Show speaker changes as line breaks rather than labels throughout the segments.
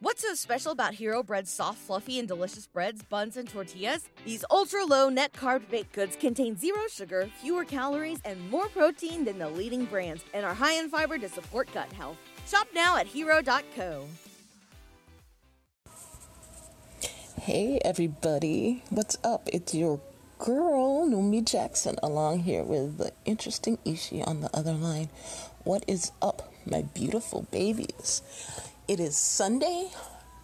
What's so special about Hero Bread's soft, fluffy, and delicious breads, buns, and tortillas? These ultra low net carb baked goods contain zero sugar, fewer calories, and more protein than the leading brands, and are high in fiber to support gut health. Shop now at hero.co.
Hey everybody, what's up? It's your girl, Nomy Jackson, along here with the interesting Ishi on the other line. What is up, my beautiful babies? It is Sunday,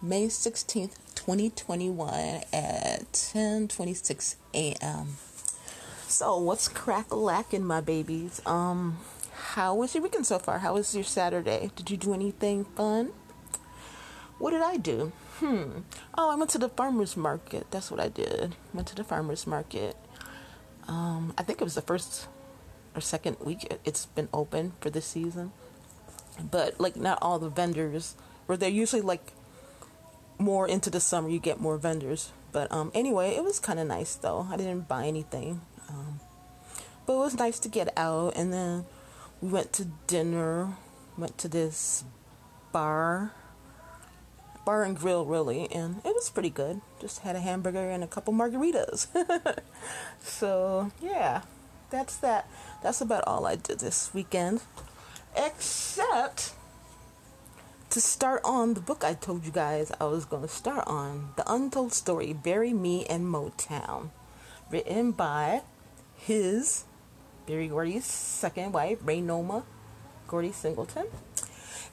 May 16th, 2021 at 10:26 a.m. So, what's crack-a-lacking, my babies? Um, how was your weekend so far? How was your Saturday? Did you do anything fun? What did I do? Hmm. Oh, I went to the farmers market. That's what I did. Went to the farmers market. Um, I think it was the first or second week it's been open for this season. But like not all the vendors where they're usually like more into the summer you get more vendors. But um anyway it was kind of nice though. I didn't buy anything um but it was nice to get out. And then we went to dinner went to this bar bar and grill really and it was pretty good. Just had a hamburger and a couple margaritas. So yeah that's that. That's about all i did this weekend except to start on the book I told you guys I was going to start on The Untold Story Berry, Me, and Motown, written by his Berry Gordy's second wife, Raynoma Gordy Singleton.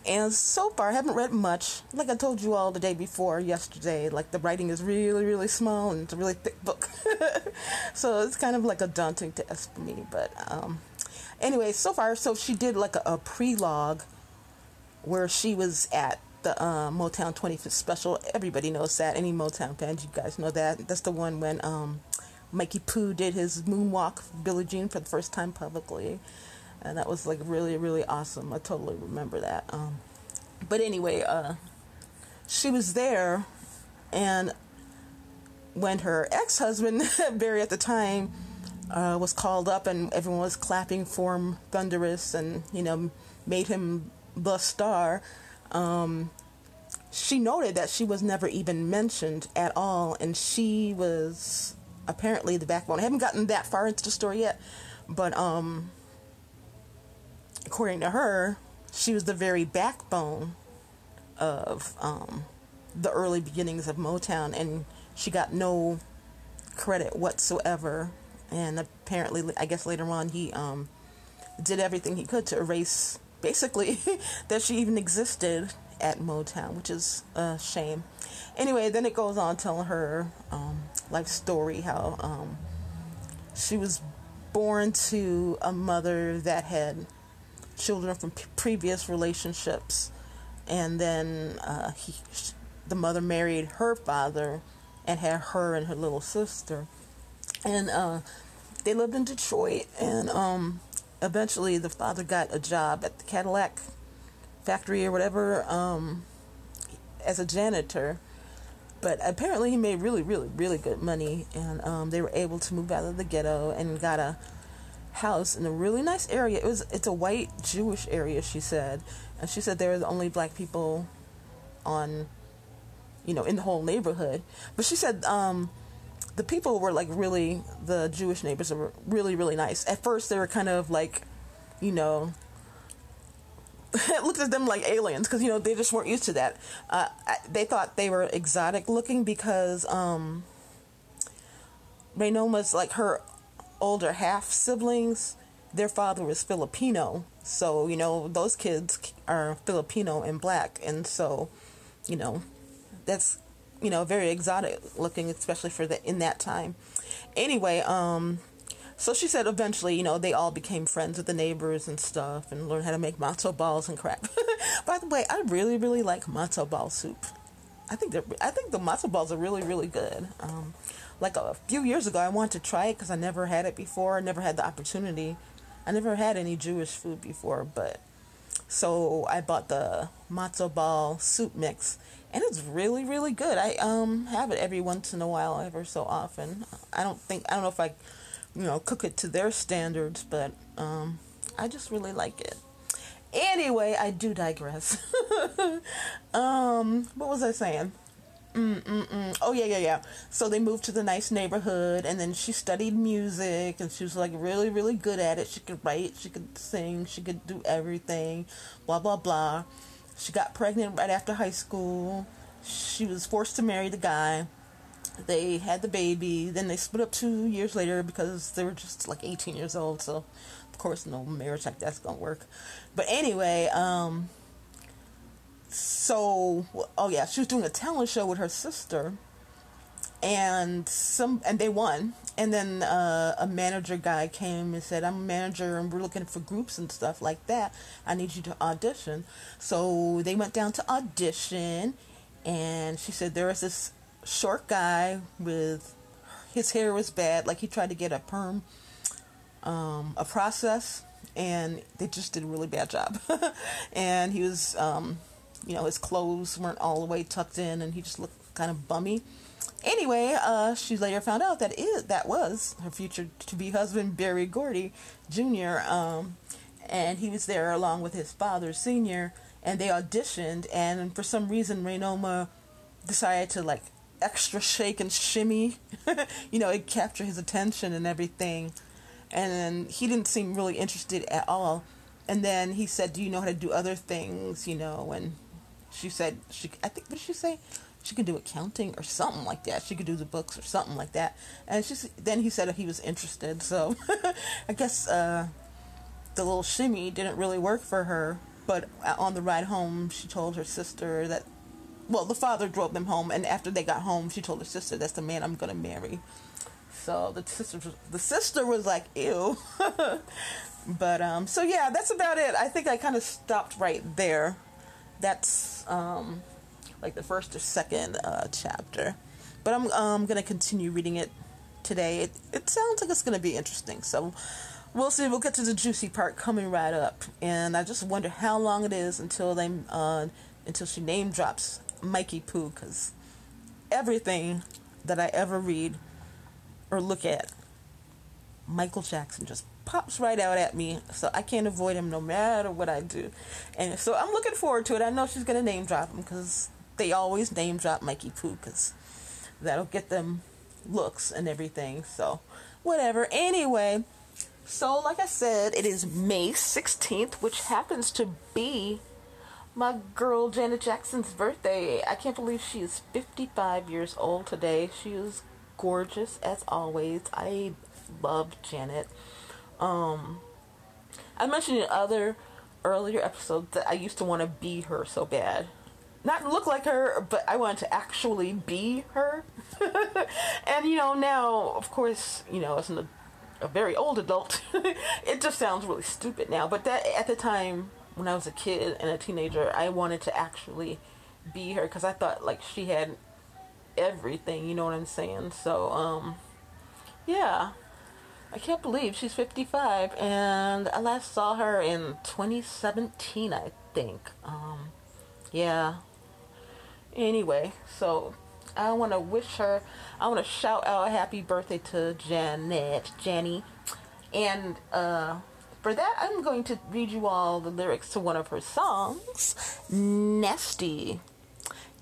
And so far, I haven't read much. Like I told you all the day before, yesterday, like the writing is really, really small and it's a really thick book. so it's kind of like a daunting task for me. But um, anyway, so far, so she did like a, a prelogue where she was at the uh, Motown 25th special. Everybody knows that. Any Motown fans, you guys know that. That's the one when um, Mikey Poo did his moonwalk Billie Jean for the first time publicly. And that was like really, really awesome. I totally remember that. Um, but anyway, uh, she was there, and when her ex husband, Berry at the time, uh, was called up and everyone was clapping for him, thunderous, and you know, made him the star, um, she noted that she was never even mentioned at all, and she was apparently the backbone. I haven't gotten that far into the story yet, but um, according to her, she was the very backbone of um, the early beginnings of Motown, and she got no credit whatsoever. And apparently, I guess later on, he um, did everything he could to erase basically that she even existed at Motown, which is a shame. Anyway, then it goes on telling her um, life story how um, she was born to a mother that had children from p- previous relationships, and then uh, he, the mother married her father and had her and her little sister, and uh, they lived in Detroit, and um, eventually the father got a job at the Cadillac factory or whatever um, as a janitor. But apparently he made really, really, really good money, and um, they were able to move out of the ghetto and got a house in a really nice area. It was it's a white Jewish area, she said, and she said there were the only black people on, you know, in the whole neighborhood. But she said um, the people were like really the Jewish neighbors were really really nice. At first they were kind of like, you know, looked at them like aliens because you know they just weren't used to that. Uh, they thought they were exotic looking because um, was like her older half siblings. Their father was Filipino, so you know those kids are Filipino and black, and so you know that's you know, very exotic looking, especially for the in that time. Anyway, um, so she said eventually, you know, they all became friends with the neighbors and stuff, and learned how to make matzo balls and crap. By the way, I really, really like matzo ball soup. I think they're, I think the matzo balls are really, really good. Um, like a few years ago, I wanted to try it because I never had it before. I never had the opportunity. I never had any Jewish food before, but so I bought the matzo ball soup mix, and it's really really good. I um have it every once in a while, ever so often. I don't think I don't know if I, you know, cook it to their standards, but um, I just really like it. Anyway, I do digress. um, what was I saying? Mm-mm-mm. Oh yeah, yeah, yeah. So they moved to the nice neighborhood, and then she studied music, and she was like really, really good at it. She could write, she could sing, she could do everything. Blah blah blah. She got pregnant right after high school. She was forced to marry the guy. They had the baby. Then they split up two years later because they were just like 18 years old. So, of course, no marriage like that's gonna work. But anyway, um, so oh yeah, she was doing a talent show with her sister, and some and they won. And then uh, a manager guy came and said, "I'm a manager, and we're looking for groups and stuff like that. I need you to audition." So they went down to audition, and she said there was this short guy with his hair was bad, like he tried to get a perm, um, a process, and they just did a really bad job. and he was um, you know, his clothes weren't all the way tucked in and he just looked kind of bummy. Anyway, uh, she later found out that it that was her future to be husband Berry Gordy Jr. Um, and he was there along with his father Senior, and they auditioned. And for some reason, Raynoma decided to like extra shake and shimmy, you know, it captured his attention and everything. And he didn't seem really interested at all. And then he said, "Do you know how to do other things?" You know, and she said she I think what did she say? She could do accounting or something like that. She could do the books or something like that. And she then he said he was interested. So I guess uh, the little shimmy didn't really work for her. But on the ride home, she told her sister that well, the father drove them home, and after they got home, she told her sister, "That's the man I'm gonna marry." So the sister, the sister was like, "Ew." but um, so yeah, that's about it. I think I kind of stopped right there that's um, like the first or second uh, chapter. But I'm um, going to continue reading it today. It, it sounds like it's going to be interesting. So we'll see. We'll get to the juicy part coming right up. And I just wonder how long it is until they uh, until she name drops Mikey Poo because everything that I ever read or look at, Michael Jackson just pops right out at me, so I can't avoid him no matter what I do. And so I'm looking forward to it. I know she's gonna name drop him because they always name drop Mikey Poo because that'll get them looks and everything. So whatever. Anyway, so like I said, it is May 16th, which happens to be my girl Janet Jackson's birthday. I can't believe she is 55 years old today. She is gorgeous as always. I love Janet. Um, I mentioned in other earlier episodes that I used to want to be her so bad. Not look like her, but I wanted to actually be her. and you know, now, of course, you know, as an, a very old adult, it just sounds really stupid now. But that at the time when I was a kid and a teenager, I wanted to actually be her because I thought like she had everything. You know what I'm saying? So, um, yeah. I can't believe she's 55, and I last saw her in 2017, I think. Um, yeah. Anyway, so I want to wish her, I want to shout out a happy birthday to Janet, Jenny, and uh, for that, I'm going to read you all the lyrics to one of her songs, Nasty.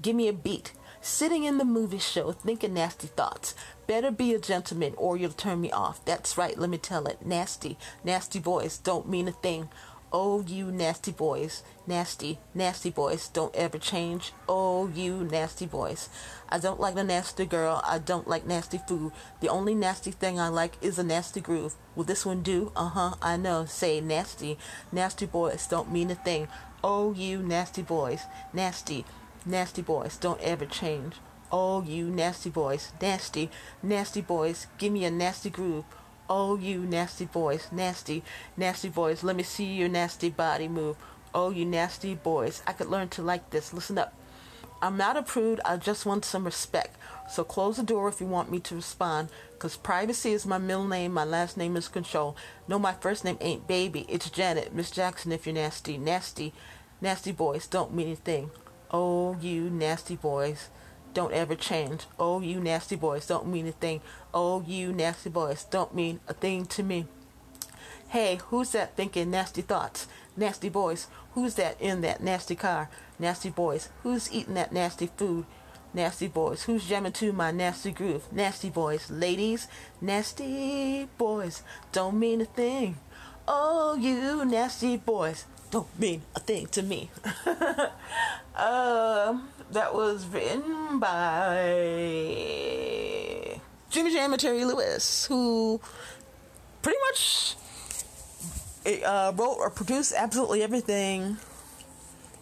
Give me a beat. Sitting in the movie show, thinking nasty thoughts. Better be a gentleman or you'll turn me off. That's right, let me tell it. Nasty, nasty boys don't mean a thing. Oh, you nasty boys. Nasty, nasty boys don't ever change. Oh, you nasty boys. I don't like a nasty girl. I don't like nasty food. The only nasty thing I like is a nasty groove. Will this one do? Uh huh, I know. Say nasty. Nasty boys don't mean a thing. Oh, you nasty boys. Nasty, nasty boys don't ever change. Oh, you nasty boys, nasty, nasty boys, give me a nasty groove. Oh, you nasty boys, nasty, nasty boys, let me see your nasty body move. Oh, you nasty boys, I could learn to like this. Listen up. I'm not a prude, I just want some respect. So close the door if you want me to respond, because privacy is my middle name, my last name is control. No, my first name ain't baby, it's Janet, Miss Jackson if you're nasty. Nasty, nasty boys don't mean anything. Oh, you nasty boys don't ever change. Oh, you nasty boys don't mean a thing. Oh, you nasty boys don't mean a thing to me. Hey, who's that thinking nasty thoughts? Nasty boys. Who's that in that nasty car? Nasty boys. Who's eating that nasty food? Nasty boys. Who's jamming to my nasty groove? Nasty boys. Ladies, nasty boys. Don't mean a thing. Oh, you nasty boys. Don't mean a thing to me. uh, that was written by Jimmy Jam and Terry Lewis, who pretty much uh, wrote or produced absolutely everything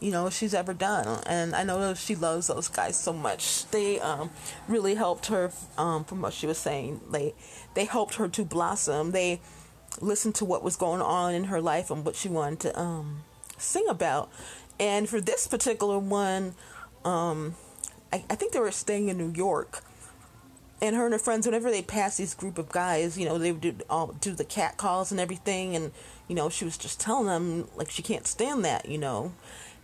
you know she's ever done. And i know she loves those guys so much. They um, really helped her um, from what she was saying they they helped her to blossom. They listened to what was going on in her life and what she wanted to um, sing about. And for this particular one um, I, I think they were staying in new york. And her and her friends, whenever they passed these group of guys, you know, they would do all do the cat calls and everything, and you know, she was just telling them like she can't stand that, you know,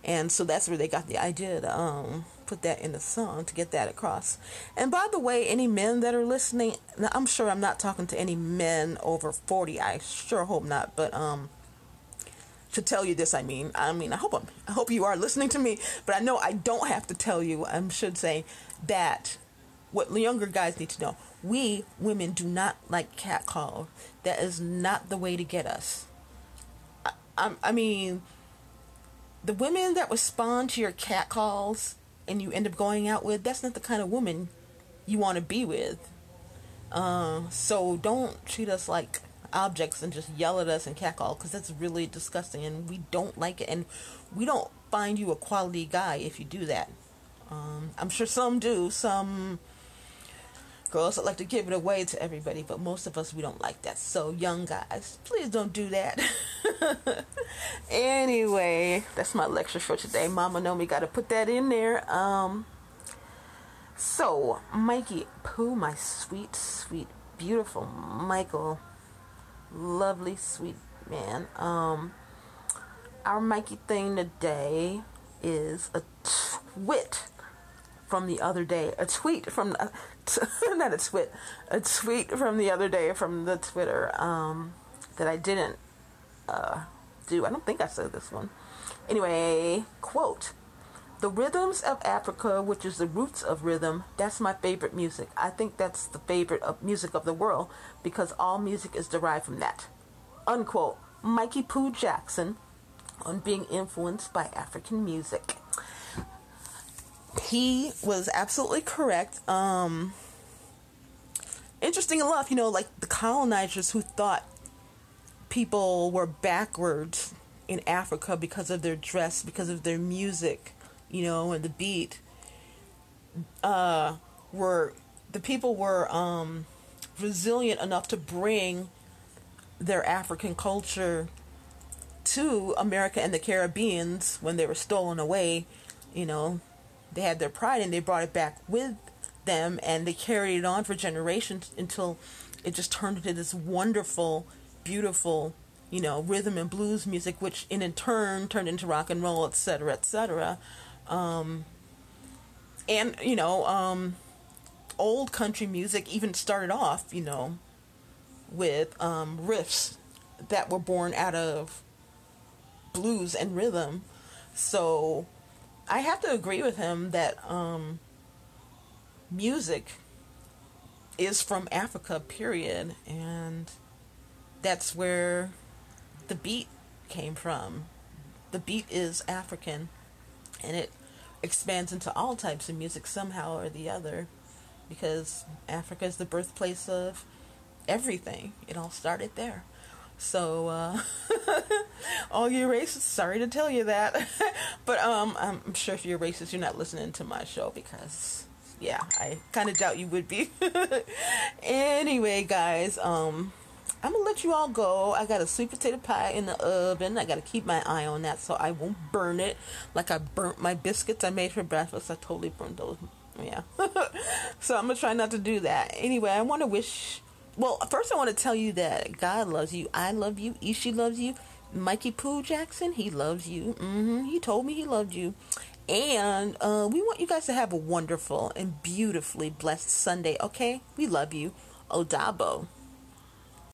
and so that's where they got the idea to um, put that in the song to get that across. And by the way, any men that are listening, I'm sure I'm not talking to any men over 40. I sure hope not, but um, to tell you this, I mean, I mean, I hope I'm, I hope you are listening to me, but I know I don't have to tell you. I should say that what younger guys need to know. We women do not like catcall. That is not the way to get us. I, I, I mean, the women that respond to your catcalls and you end up going out with, that's not the kind of woman you want to be with. Uh, so don't treat us like objects and just yell at us and catcall because that's really disgusting and we don't like it and we don't find you a quality guy if you do that. Um, I'm sure some do. Some girls that like to give it away to everybody, but most of us we don't like that. So young guys, please don't do that. anyway, that's my lecture for today. Mama know me gotta put that in there. Um so Mikey Pooh, my sweet, sweet, beautiful Michael, lovely, sweet man. Um our Mikey thing today is a twit from the other day, a tweet from the, not a tweet, a tweet from the other day from the Twitter um, that I didn't uh, do. I don't think I said this one. Anyway, quote. The rhythms of Africa, which is the roots of rhythm, that's my favorite music. I think that's the favorite of music of the world because all music is derived from that. Unquote. Mikey Pooh Jackson on being influenced by African music he was absolutely correct. Um, interesting enough, you know, like the colonizers who thought people were backwards in Africa because of their dress, because of their music, you know, and the beat, uh, were the people were um, resilient enough to bring their African culture to America and the Caribbeans when they were stolen away, you know, they had their pride and they brought it back with them and they carried it on for generations until it just turned into this wonderful, beautiful, you know, rhythm and blues music, which in turn turned into rock and roll, etc., etc. Um, and you know, um, old country music even started off, you know, with um, riffs that were born out of blues and rhythm. So I have to agree with him that um, music is from Africa, period, and that's where the beat came from. The beat is African, and it expands into all types of music somehow or the other, because Africa is the birthplace of everything. It all started there. So, uh, all you racists, sorry to tell you that, but um, I'm sure if you're racist, you're not listening to my show because, yeah, I kind of doubt you would be. anyway, guys, um, I'm gonna let you all go. I got a sweet potato pie in the oven. I gotta keep my eye on that so I won't burn it like I burnt my biscuits I made for breakfast. I totally burned those. Yeah. so I'm gonna try not to do that. Anyway, I want to wish well, first I want to tell you that God loves you. I love you. Ishi loves you. Mikey Pooh Jackson, he loves you. Mm-hmm. He told me he loved you. And uh, we want you guys to have a wonderful and beautifully blessed Sunday, okay? We love you. Odabo.